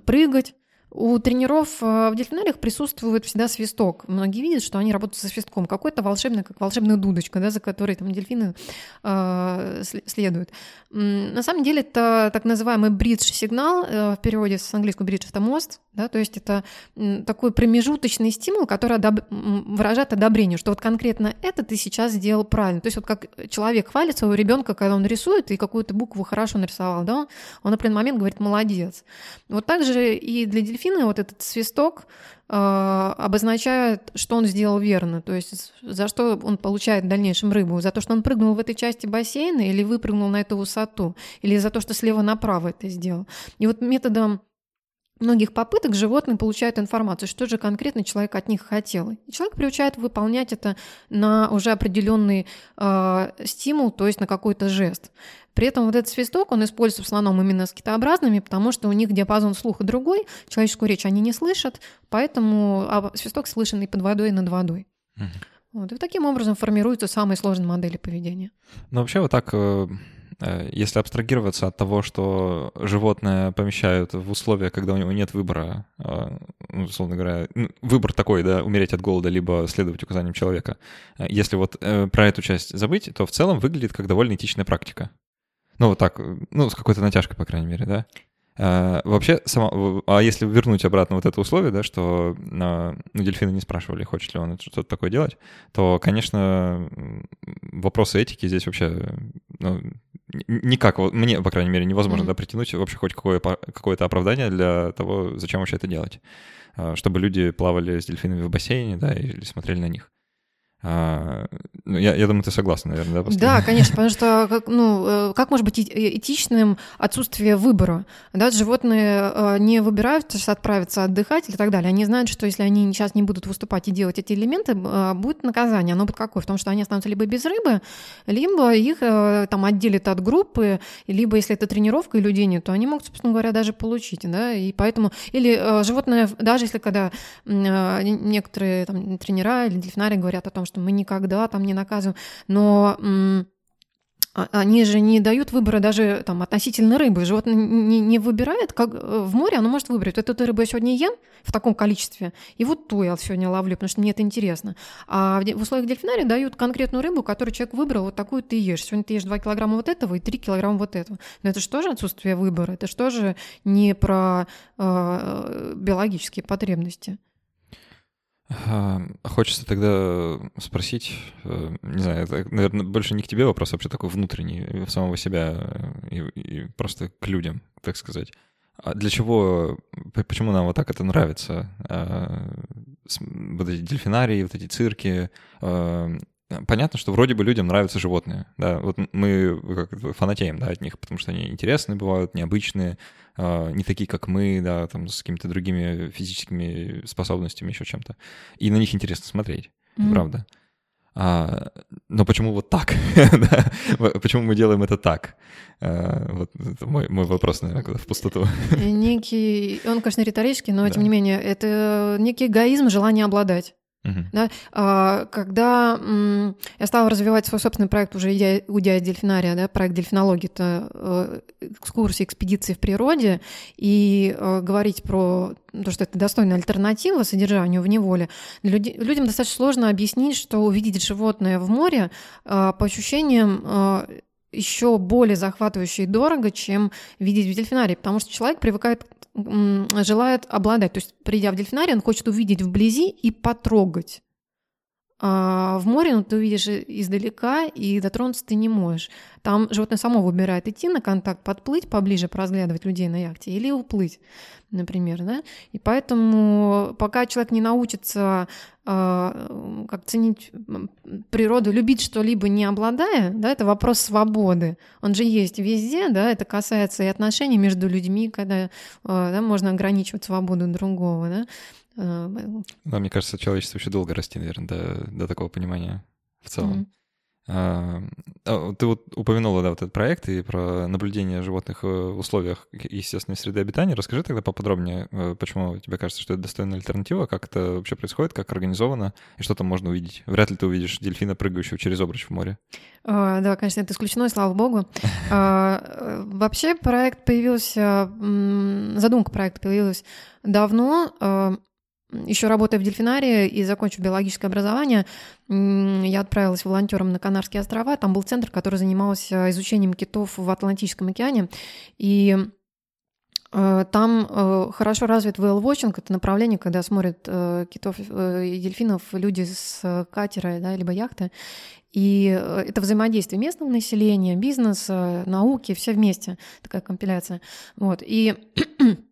прыгать у тренеров э, в дельфинариях присутствует всегда свисток. Многие видят, что они работают со свистком. Какой-то волшебный, как волшебная дудочка, да, за которой там дельфины э, следуют. На самом деле это так называемый бридж-сигнал, э, в переводе с английского бридж это мост, да, то есть это такой промежуточный стимул, который одоб... выражает одобрение, что вот конкретно это ты сейчас сделал правильно. То есть вот как человек хвалит своего ребенка, когда он рисует и какую-то букву хорошо нарисовал, да, он на определенный момент говорит «молодец». Вот так же и для дельфина вот этот свисток э, обозначает, что он сделал верно, то есть за что он получает в дальнейшем рыбу, за то, что он прыгнул в этой части бассейна или выпрыгнул на эту высоту, или за то, что слева направо это сделал. И вот методом многих попыток животные получают информацию, что же конкретно человек от них хотел. И человек приучает выполнять это на уже определенный э, стимул, то есть на какой-то жест. При этом вот этот свисток, он используется в основном именно с китообразными, потому что у них диапазон слуха другой, человеческую речь они не слышат, поэтому а свисток слышен и под водой, и над водой. Вот, и таким образом формируются самые сложные модели поведения. Ну, вообще вот так Э, если абстрагироваться от того, что животное помещают в условия, когда у него нет выбора, э, ну, условно говоря, выбор такой, да, умереть от голода, либо следовать указаниям человека, э, если вот про эту часть забыть, то в целом выглядит как довольно этичная практика. Ну, вот так, ну, с какой-то натяжкой, по крайней мере, да. Вообще, сама, а если вернуть обратно вот это условие, да, что ну, дельфины не спрашивали, хочет ли он что-то такое делать, то, конечно, вопросы этики здесь вообще ну, никак, мне, по крайней мере, невозможно mm-hmm. да, притянуть вообще хоть какое, какое-то оправдание для того, зачем вообще это делать. А, чтобы люди плавали с дельфинами в бассейне, да, или смотрели на них. А, ну, я, я думаю, ты согласна, наверное, да? Постоянно? Да, конечно, потому что как, ну, э, как может быть этичным отсутствие выбора? Да, животные э, не выбирают сейчас отправиться отдыхать или так далее. Они знают, что если они сейчас не будут выступать и делать эти элементы, э, будет наказание. Оно будет какое? В том, что они останутся либо без рыбы, либо их там отделят от группы, либо если это тренировка и людей нет, то они могут, собственно говоря, даже получить. Да? И поэтому... Или животное, даже если когда некоторые там, тренера или дельфинарии говорят о том, что мы никогда там не наказываем, но а, они же не дают выбора даже там, относительно рыбы. Животное не, не выбирает, как э, в море оно может выбрать. Вот эту рыбу я сегодня ем в таком количестве, и вот ту я сегодня ловлю, потому что мне это интересно. А в условиях дельфинария дают конкретную рыбу, которую человек выбрал, вот такую ты ешь. Сегодня ты ешь 2 килограмма вот этого и 3 килограмма вот этого. Но это же тоже отсутствие выбора, это же тоже не про э, биологические потребности. Хочется тогда спросить, э, не знаю, это, наверное, больше не к тебе вопрос, а вообще такой внутренний, в самого себя э, и, и просто к людям, так сказать. А для чего, почему нам вот так это нравится? А, вот эти дельфинарии, вот эти цирки, понятно, что вроде бы людям нравятся животные, да, вот мы как фанатеем, да, от них, потому что они интересные бывают, необычные, э, не такие, как мы, да, там, с какими-то другими физическими способностями, еще чем-то, и на них интересно смотреть, mm-hmm. правда. А, но почему вот так? (laughs) почему мы делаем это так? А, вот это мой, мой вопрос, наверное, в пустоту. некий, он, конечно, риторический, но, да. тем не менее, это некий эгоизм, желание обладать. Uh-huh. Да? А, когда м, я стала развивать свой собственный проект, уже идя, уйдя из дельфинария, да, проект дельфинологии, это э, экскурсии, экспедиции в природе, и э, говорить про то, что это достойная альтернатива содержанию в неволе, люди, людям достаточно сложно объяснить, что увидеть животное в море э, по ощущениям э, еще более захватывающе и дорого, чем видеть в дельфинарии, потому что человек привыкает желает обладать. То есть, придя в дельфинарий, он хочет увидеть вблизи и потрогать. А в море ну, ты увидишь издалека, и дотронуться ты не можешь. Там животное само выбирает идти на контакт, подплыть поближе, поразглядывать людей на яхте или уплыть, например. Да? И поэтому пока человек не научится э, как ценить природу, любить что-либо не обладая, да, это вопрос свободы. Он же есть везде, да, это касается и отношений между людьми, когда э, да, можно ограничивать свободу другого. Да? Э, да, мне кажется, человечество еще долго расти, наверное, до, до такого понимания в целом. Mm-hmm. А, ты вот упомянула, да, вот этот проект и про наблюдение животных в условиях естественной среды обитания. Расскажи тогда поподробнее, э, почему тебе кажется, что это достойная альтернатива, как это вообще происходит, как организовано и что там можно увидеть. Вряд ли ты увидишь дельфина, прыгающего через обруч в море. А, да, конечно, это исключено, и слава богу. А, вообще проект появился, задумка проекта появилась давно, еще работая в дельфинарии и закончив биологическое образование, я отправилась волонтером на Канарские острова. Там был центр, который занимался изучением китов в Атлантическом океане. И э, там э, хорошо развит whale-watching, это направление, когда смотрят э, китов и дельфинов люди с катера да, либо яхты. И это взаимодействие местного населения, бизнеса, науки, все вместе, такая компиляция. Вот. И (clears throat)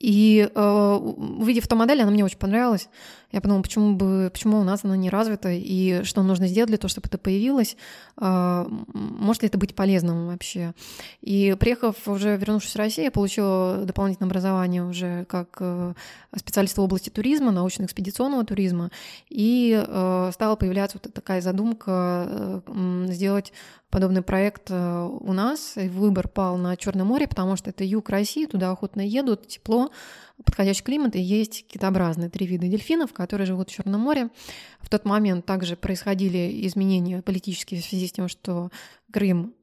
и э, увидев ту модель, она мне очень понравилась. Я подумала, почему, бы, почему у нас она не развита, и что нужно сделать для того, чтобы это появилось. Э, может ли это быть полезным вообще? И приехав, уже вернувшись в Россию, я получила дополнительное образование уже как э, специалист в области туризма, научно-экспедиционного туризма, и э, стала появляться вот такая задумка э, сделать подобный проект у нас. И выбор пал на Черное море, потому что это юг России, туда охотно едут, тепло, подходящий климат, и есть китообразные три вида дельфинов, которые живут в Черном море. В тот момент также происходили изменения политические в связи с тем, что Крым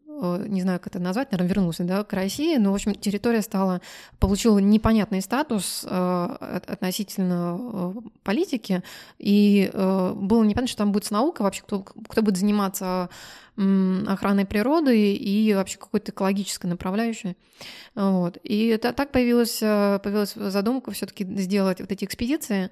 не знаю, как это назвать, наверное, вернулся да, к России, но, в общем, территория стала, получила непонятный статус относительно политики, и было непонятно, что там будет с наукой вообще, кто, кто будет заниматься охраной природы и вообще какой-то экологической направляющей. Вот. И это, так появилась, появилась задумка все-таки сделать вот эти экспедиции.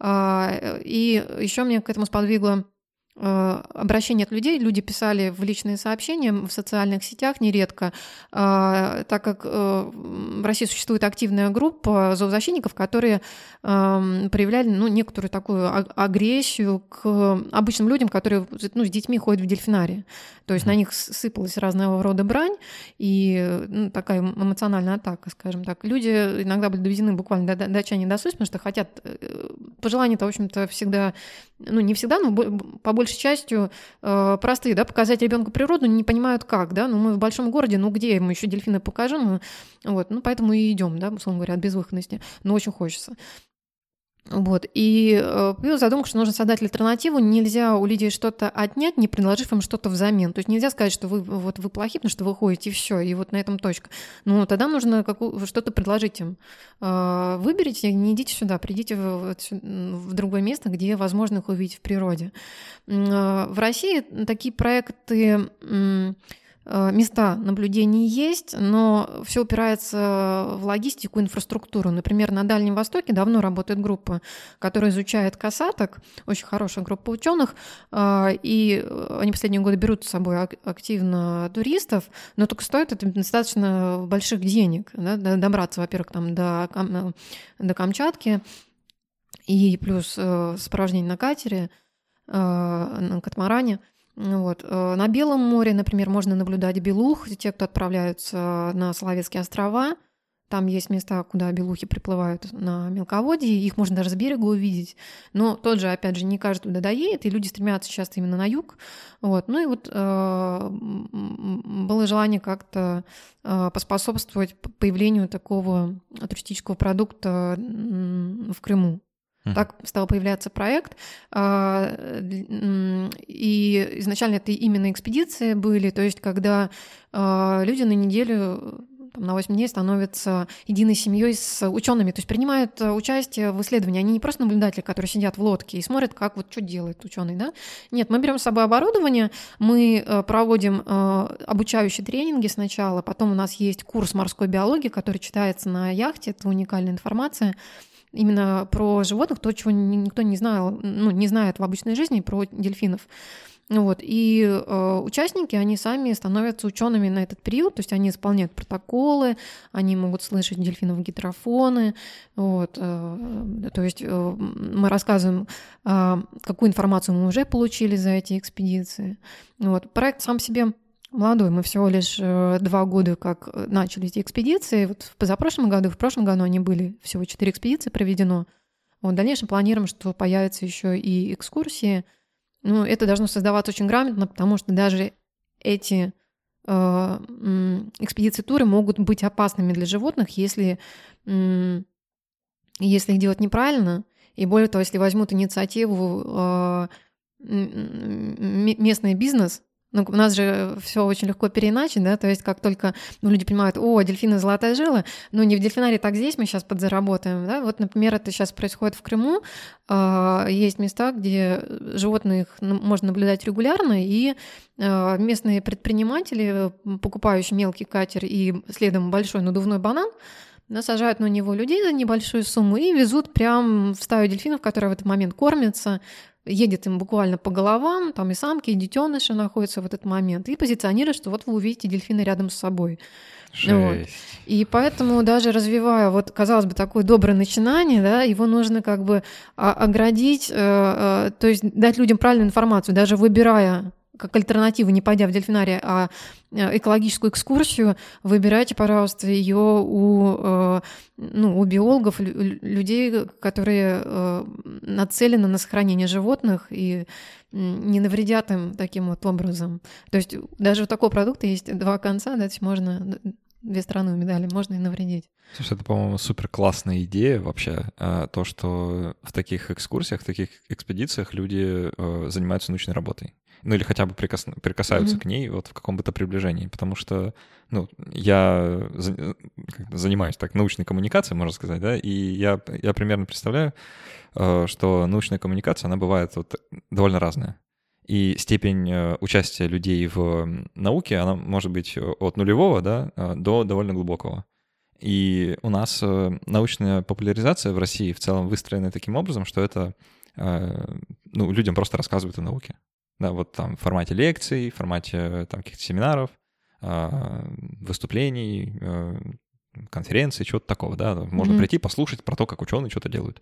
А, и еще меня к этому сподвигло Э, обращения от людей. Люди писали в личные сообщения в социальных сетях нередко, э, так как э, в России существует активная группа зоозащитников, которые эм, проявляли ну, некоторую такую агрессию к обычным людям, которые ну, с детьми ходят в дельфинарии. То есть на них сыпалась разного рода брань и ну, такая эмоциональная атака, скажем так. Люди иногда были доведены буквально до, до отчаяния до потому что хотят... Пожелания-то, в общем-то, всегда... Ну, не всегда, но по большей частью э, простые, да, показать ребенку природу, не понимают как, да, ну мы в большом городе, ну где мы еще дельфины покажем, вот, ну поэтому и идем, да, условно говоря, от безвыходности, но очень хочется. Вот. И э, появилась задумка, что нужно создать альтернативу. Нельзя у людей что-то отнять, не предложив им что-то взамен. То есть нельзя сказать, что вы, вот, вы плохи, потому что вы ходите, и все, и вот на этом точка. Ну, тогда нужно что-то предложить им. Э, выберите, не идите сюда, придите в, другое место, где возможно их увидеть в природе. Э, в России такие проекты места наблюдений есть, но все упирается в логистику, инфраструктуру. Например, на Дальнем Востоке давно работает группа, которая изучает касаток, очень хорошая группа ученых, э, и они последние годы берут с собой активно туристов, но только стоит это достаточно больших денег, да, добраться, во-первых, там до, до Камчатки, и плюс э, сопровождение на катере, на катамаране – вот. Э, на Белом море, например, можно наблюдать белух, те, кто отправляются на Соловецкие острова. Там есть места, куда белухи приплывают на мелководье, их можно даже с берега увидеть. Но тот же, опять же, не каждый туда доедет, и люди стремятся часто именно на юг. Вот. Ну и вот э, было желание как-то э, поспособствовать появлению такого туристического продукта в Крыму. Так стал появляться проект. А, и изначально это именно экспедиции были, то есть когда а, люди на неделю на 8 дней становятся единой семьей с учеными, то есть принимают э, участие в исследовании. Они не просто наблюдатели, которые сидят в лодке и смотрят, как вот что делает ученый, да? Нет, мы берем с собой оборудование, мы э, проводим э, обучающие тренинги сначала, потом у нас есть курс морской биологии, который читается на яхте, это уникальная информация именно про животных, то, чего никто не знал, ну, не знает в обычной жизни про дельфинов. Вот. И э, участники, они сами становятся учеными на этот период, то есть они исполняют протоколы, они могут слышать дельфинов гидрофоны. Вот. Э, то есть э, мы рассказываем, э, какую информацию мы уже получили за эти экспедиции. Вот. Проект сам себе молодой. Мы всего лишь э, два года как э, начали эти экспедиции. Вот в позапрошлом году, в прошлом году они были, всего четыре экспедиции проведено. Вот в дальнейшем планируем, что появятся еще и экскурсии. Ну, это должно создаваться очень грамотно, потому что даже эти э, экспедиции туры могут быть опасными для животных, если, э, если их делать неправильно. И более того, если возьмут инициативу э, местный бизнес, ну, у нас же все очень легко переиначить, да, то есть как только ну, люди понимают, о, дельфины золотая жила, ну не в дельфинарии, так здесь мы сейчас подзаработаем, да, вот, например, это сейчас происходит в Крыму, э, есть места, где животных можно наблюдать регулярно, и э, местные предприниматели, покупающие мелкий катер и следом большой надувной банан, насажают на него людей за небольшую сумму и везут прям в стаю дельфинов, которые в этот момент кормятся, едет им буквально по головам, там и самки, и детеныши находятся в этот момент, и позиционирует, что вот вы увидите дельфина рядом с собой. Вот. И поэтому даже развивая, вот, казалось бы, такое доброе начинание, да, его нужно как бы а, оградить, э, э, то есть дать людям правильную информацию, даже выбирая как альтернативу, не пойдя в дельфинарий, а э, экологическую экскурсию, выбирайте, пожалуйста, ее у, э, ну, у биологов, людей, которые э, нацелены на сохранение животных и не навредят им таким вот образом. То есть даже у такого продукта есть два конца, да, то есть можно две стороны у медали, можно и навредить. Слушай, это, по-моему, супер классная идея вообще, то, что в таких экскурсиях, в таких экспедициях люди занимаются научной работой. Ну или хотя бы прикос... прикасаются mm-hmm. к ней вот в каком бы то приближении, потому что, ну, я занимаюсь так научной коммуникацией, можно сказать, да, и я, я примерно представляю, э, что научная коммуникация, она бывает вот довольно разная. И степень э, участия людей в науке, она может быть от нулевого да, до довольно глубокого. И у нас э, научная популяризация в России в целом выстроена таким образом, что это э, ну, людям просто рассказывают о науке. Да, вот там в формате лекций, в формате там каких-то семинаров, э, выступлений, конференций, чего-то такого, да, можно mm-hmm. прийти послушать про то, как ученые что-то делают,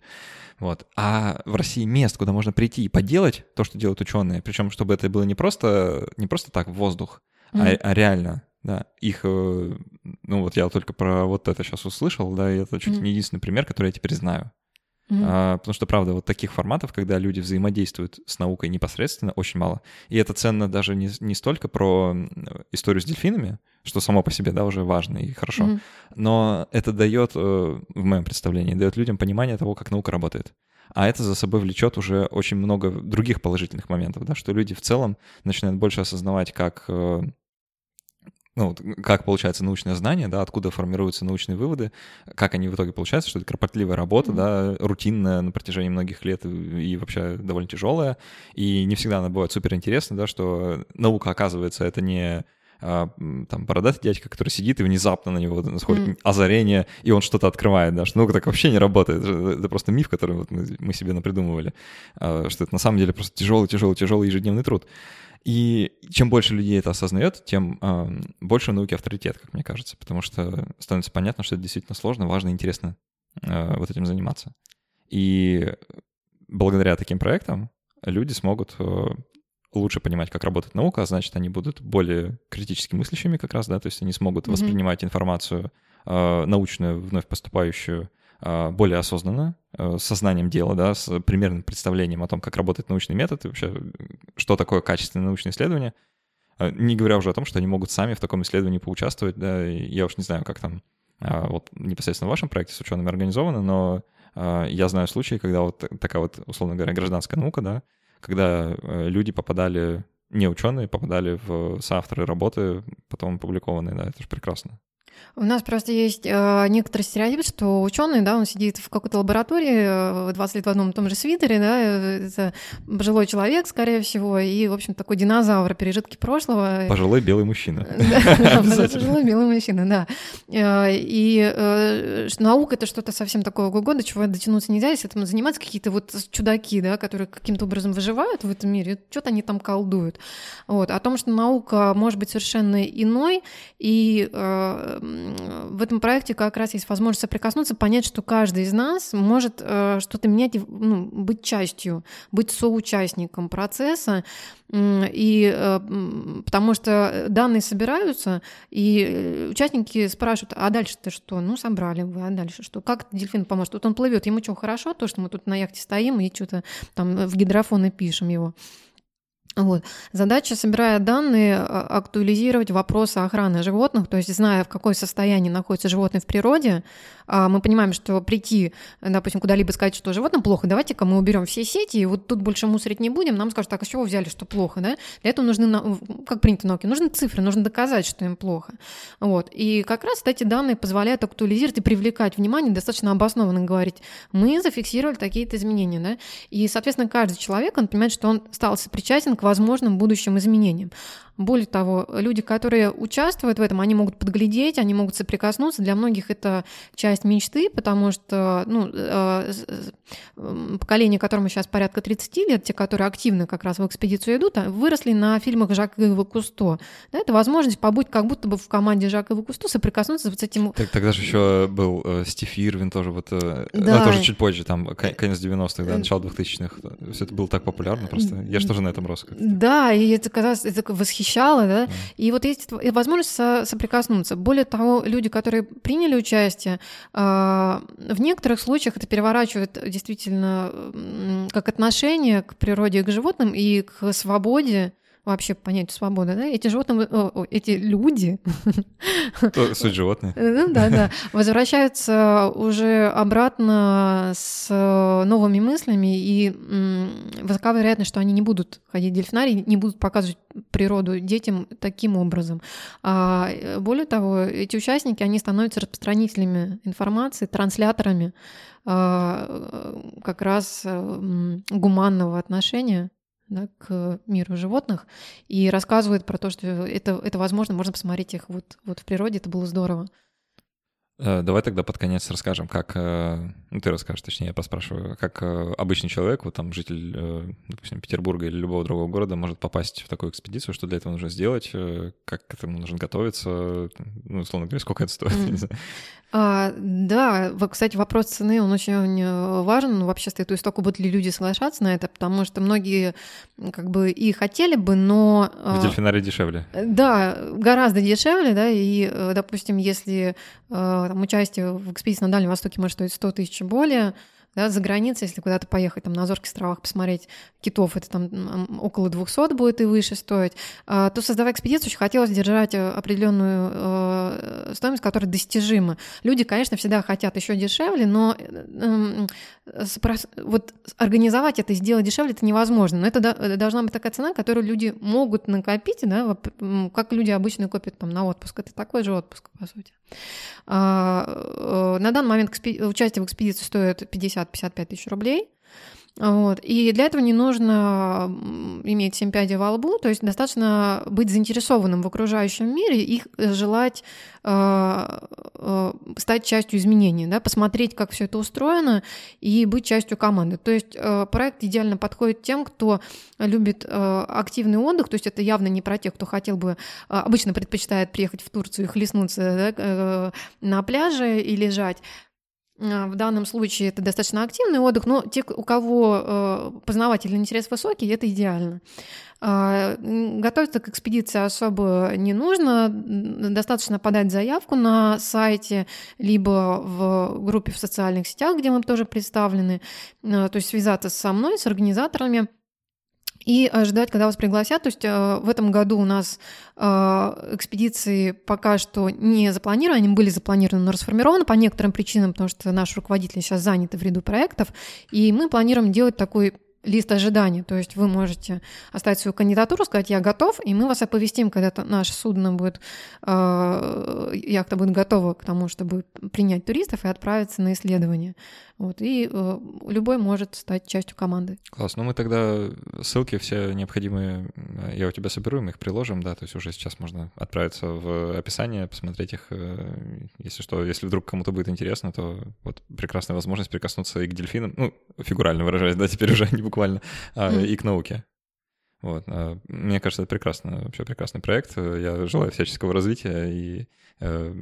вот. А в России мест, куда можно прийти и поделать то, что делают ученые, причем чтобы это было не просто не просто так в воздух, mm-hmm. а, а реально да, их, э, ну вот я только про вот это сейчас услышал, да, и это чуть mm-hmm. не единственный пример, который я теперь знаю. Mm-hmm. А, потому что, правда, вот таких форматов, когда люди взаимодействуют с наукой непосредственно, очень мало. И это ценно даже не, не столько про историю с дельфинами, что само по себе, да, уже важно и хорошо, mm-hmm. но это дает, э, в моем представлении, дает людям понимание того, как наука работает. А это за собой влечет уже очень много других положительных моментов, да, что люди в целом начинают больше осознавать, как э, ну, как получается научное знание, да, откуда формируются научные выводы, как они в итоге получаются, что это кропотливая работа, mm-hmm. да, рутинная на протяжении многих лет и вообще довольно тяжелая, и не всегда она бывает супер интересна, да, что наука, оказывается, это не а, там бородатый дядька, который сидит, и внезапно на него сходит mm. озарение, и он что-то открывает, да, что наука так вообще не работает. Это просто миф, который вот мы, мы себе напридумывали, а, что это на самом деле просто тяжелый, тяжелый, тяжелый ежедневный труд. И чем больше людей это осознает, тем э, больше у науки авторитет, как мне кажется, потому что становится понятно, что это действительно сложно, важно и интересно э, вот этим заниматься. И благодаря таким проектам люди смогут э, лучше понимать, как работает наука, а значит, они будут более критически мыслящими как раз, да, то есть они смогут mm-hmm. воспринимать информацию э, научную, вновь поступающую, более осознанно, э, с сознанием дела, да, с примерным представлением о том, как работает научный метод и вообще, что такое качественное научное исследование. А, не говоря уже о том, что они могут сами в таком исследовании поучаствовать, да, я уж не знаю, как там а, вот непосредственно в вашем проекте с учеными организовано, но я знаю случаи, когда вот такая вот, условно говоря, гражданская наука, да, когда э, люди попадали, не ученые, попадали в соавторы работы, потом опубликованные, да, это же прекрасно. У нас просто есть э, некоторый стереотип, что ученый, да, он сидит в какой-то лаборатории, э, 20 лет в одном и том же свитере, да, э, это пожилой человек, скорее всего, и, в общем, такой динозавр, пережитки прошлого. Пожилой белый мужчина. (laughs) (laughs) Пожилой белый мужчина, да. Э, и наука — это что-то совсем такого года, до чего дотянуться нельзя, если этим заниматься какие-то вот чудаки, да, которые каким-то образом выживают в этом мире, что-то они там колдуют. Вот. О том, что наука может быть совершенно иной, и в этом проекте как раз есть возможность соприкоснуться, понять, что каждый из нас может э, что-то менять, ну, быть частью, быть соучастником процесса, и э, потому что данные собираются, и э, участники спрашивают, а дальше-то что? Ну, собрали вы, а дальше что? Как дельфин поможет? Вот он плывет, ему что, хорошо, то, что мы тут на яхте стоим и что-то там в гидрофоны пишем его? Вот. Задача, собирая данные, а, актуализировать вопросы охраны животных, то есть зная, в какое состоянии находится животное в природе, мы понимаем, что прийти, допустим, куда-либо сказать, что животным плохо, давайте-ка мы уберем все сети, и вот тут больше мусорить не будем, нам скажут, так, а с чего взяли, что плохо, да? Для этого нужны, как принято в нужны цифры, нужно доказать, что им плохо. Вот. И как раз эти данные позволяют актуализировать и привлекать внимание, достаточно обоснованно говорить, мы зафиксировали такие-то изменения, да? И, соответственно, каждый человек, он понимает, что он стал сопричастен к возможным будущим изменениям. Более того, люди, которые участвуют в этом, они могут подглядеть, они могут соприкоснуться. Для многих это часть мечты, потому что ну, э, поколение, которому сейчас порядка 30 лет, те, которые активно как раз в экспедицию идут, а, выросли на фильмах Жака Ива Кусто. Да, это возможность побыть как будто бы в команде Жака Ива Кусто, соприкоснуться с этим... Так, тогда же еще был э, Стив Ирвин тоже, вот, э, да. ну, тоже чуть позже, там, конец 90-х, да, начало 2000-х. Все это было так популярно просто. Я же тоже на этом рос. Да, и это казалось, это восхищало восхищало, да, и вот есть возможность соприкоснуться. Более того, люди, которые приняли участие, а, в некоторых случаях это переворачивает действительно как отношение к природе и к животным и к свободе вообще по понятию свобода, да, эти животные, эти люди... Суть животные. (laughs) Ну да, да. Возвращаются уже обратно с новыми мыслями, и высока вероятность, что они не будут ходить в дельфинарий, не будут показывать природу детям таким образом. А более того, эти участники, они становятся распространителями информации, трансляторами а, как раз гуманного отношения да, к миру животных и рассказывают про то, что это, это возможно, можно посмотреть их вот, вот в природе, это было здорово. Э, давай тогда под конец расскажем, как, э, ну ты расскажешь, точнее, я поспрашиваю, как э, обычный человек, вот там житель, допустим, Петербурга или любого другого города может попасть в такую экспедицию, что для этого нужно сделать, как к этому нужно готовиться, ну, условно говоря, сколько это стоит, mm. А, да, кстати, вопрос цены, он очень э, важен. Вообще стоит у истока, будут ли люди соглашаться на это, потому что многие как бы и хотели бы, но... В а, дельфинарии дешевле. Да, гораздо дешевле, да, и, э, допустим, если э, там, участие в экспедиции на Дальнем Востоке может стоить 100 тысяч и более, да, за границей, если куда-то поехать, там, на Азорских островах посмотреть китов, это там около 200 будет и выше стоить, то, создавая экспедицию, очень хотелось держать э, определенную э, стоимость, которая достижима. Люди, конечно, всегда хотят еще дешевле, но эм, вот организовать это и сделать дешевле это невозможно. Но это должна быть такая цена, которую люди могут накопить, да, как люди обычно копят там, на отпуск. Это такой же отпуск, по сути. А, э, на данный момент участие в экспедиции стоит 50-55 тысяч рублей. Вот. И для этого не нужно иметь семь пядей во лбу, то есть достаточно быть заинтересованным в окружающем мире и желать э, э, стать частью изменений, да, посмотреть, как все это устроено и быть частью команды. То есть э, проект идеально подходит тем, кто любит э, активный отдых, то есть это явно не про тех, кто хотел бы, э, обычно предпочитает приехать в Турцию и хлестнуться да, э, на пляже и лежать, в данном случае это достаточно активный отдых, но те, у кого э, познавательный интерес высокий, это идеально. А, готовиться к экспедиции особо не нужно, достаточно подать заявку на сайте, либо в группе в социальных сетях, где мы тоже представлены, а, то есть связаться со мной, с организаторами – и ждать, когда вас пригласят. То есть э, в этом году у нас э, экспедиции пока что не запланированы, они были запланированы, но расформированы по некоторым причинам, потому что наши руководители сейчас заняты в ряду проектов, и мы планируем делать такой лист ожидания. То есть вы можете оставить свою кандидатуру, сказать, я готов, и мы вас оповестим, когда наше судно будет, э, яхта будет готова к тому, чтобы принять туристов и отправиться на исследование. Вот, и э, любой может стать частью команды. Класс. Ну, мы тогда ссылки все необходимые, э, я у тебя соберу, мы их приложим, да, то есть уже сейчас можно отправиться в описание, посмотреть их, э, если что, если вдруг кому-то будет интересно, то вот прекрасная возможность прикоснуться и к дельфинам, ну, фигурально выражаясь, да, теперь уже не буквально, а, и к науке. Вот. А, мне кажется, это прекрасно, вообще прекрасный проект. Я желаю всяческого развития и э,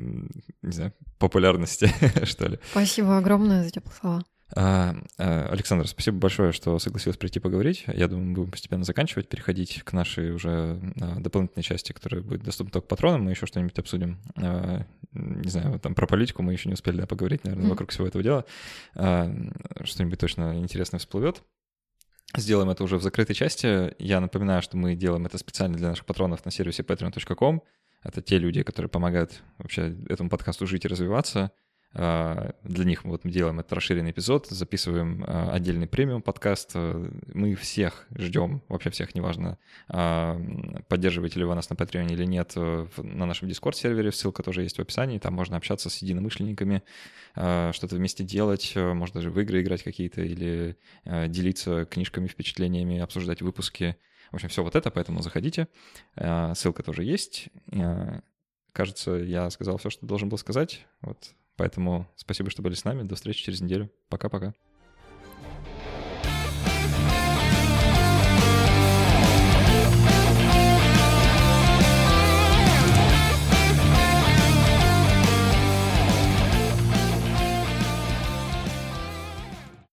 не знаю, популярности, (laughs) что ли. Спасибо огромное за теплые слова. А, Александр, спасибо большое, что согласилась прийти поговорить. Я думаю, мы будем постепенно заканчивать, переходить к нашей уже дополнительной части, которая будет доступна только патронам. Мы еще что-нибудь обсудим. Не знаю, там про политику мы еще не успели да, поговорить, наверное, вокруг всего этого дела. Что-нибудь точно интересное всплывет. Сделаем это уже в закрытой части. Я напоминаю, что мы делаем это специально для наших патронов на сервисе patreon.com. Это те люди, которые помогают вообще этому подкасту жить и развиваться. А, для них вот мы делаем этот расширенный эпизод, записываем а, отдельный премиум подкаст. Мы всех ждем, вообще всех, неважно, а, поддерживаете ли вы нас на Patreon или нет, на нашем Discord-сервере, ссылка тоже есть в описании, там можно общаться с единомышленниками, что-то вместе делать, можно даже в игры играть какие-то или делиться книжками, впечатлениями, обсуждать выпуски. В общем, все вот это, поэтому заходите. Ссылка тоже есть. Кажется, я сказал все, что должен был сказать. Вот Поэтому спасибо, что были с нами. До встречи через неделю. Пока-пока.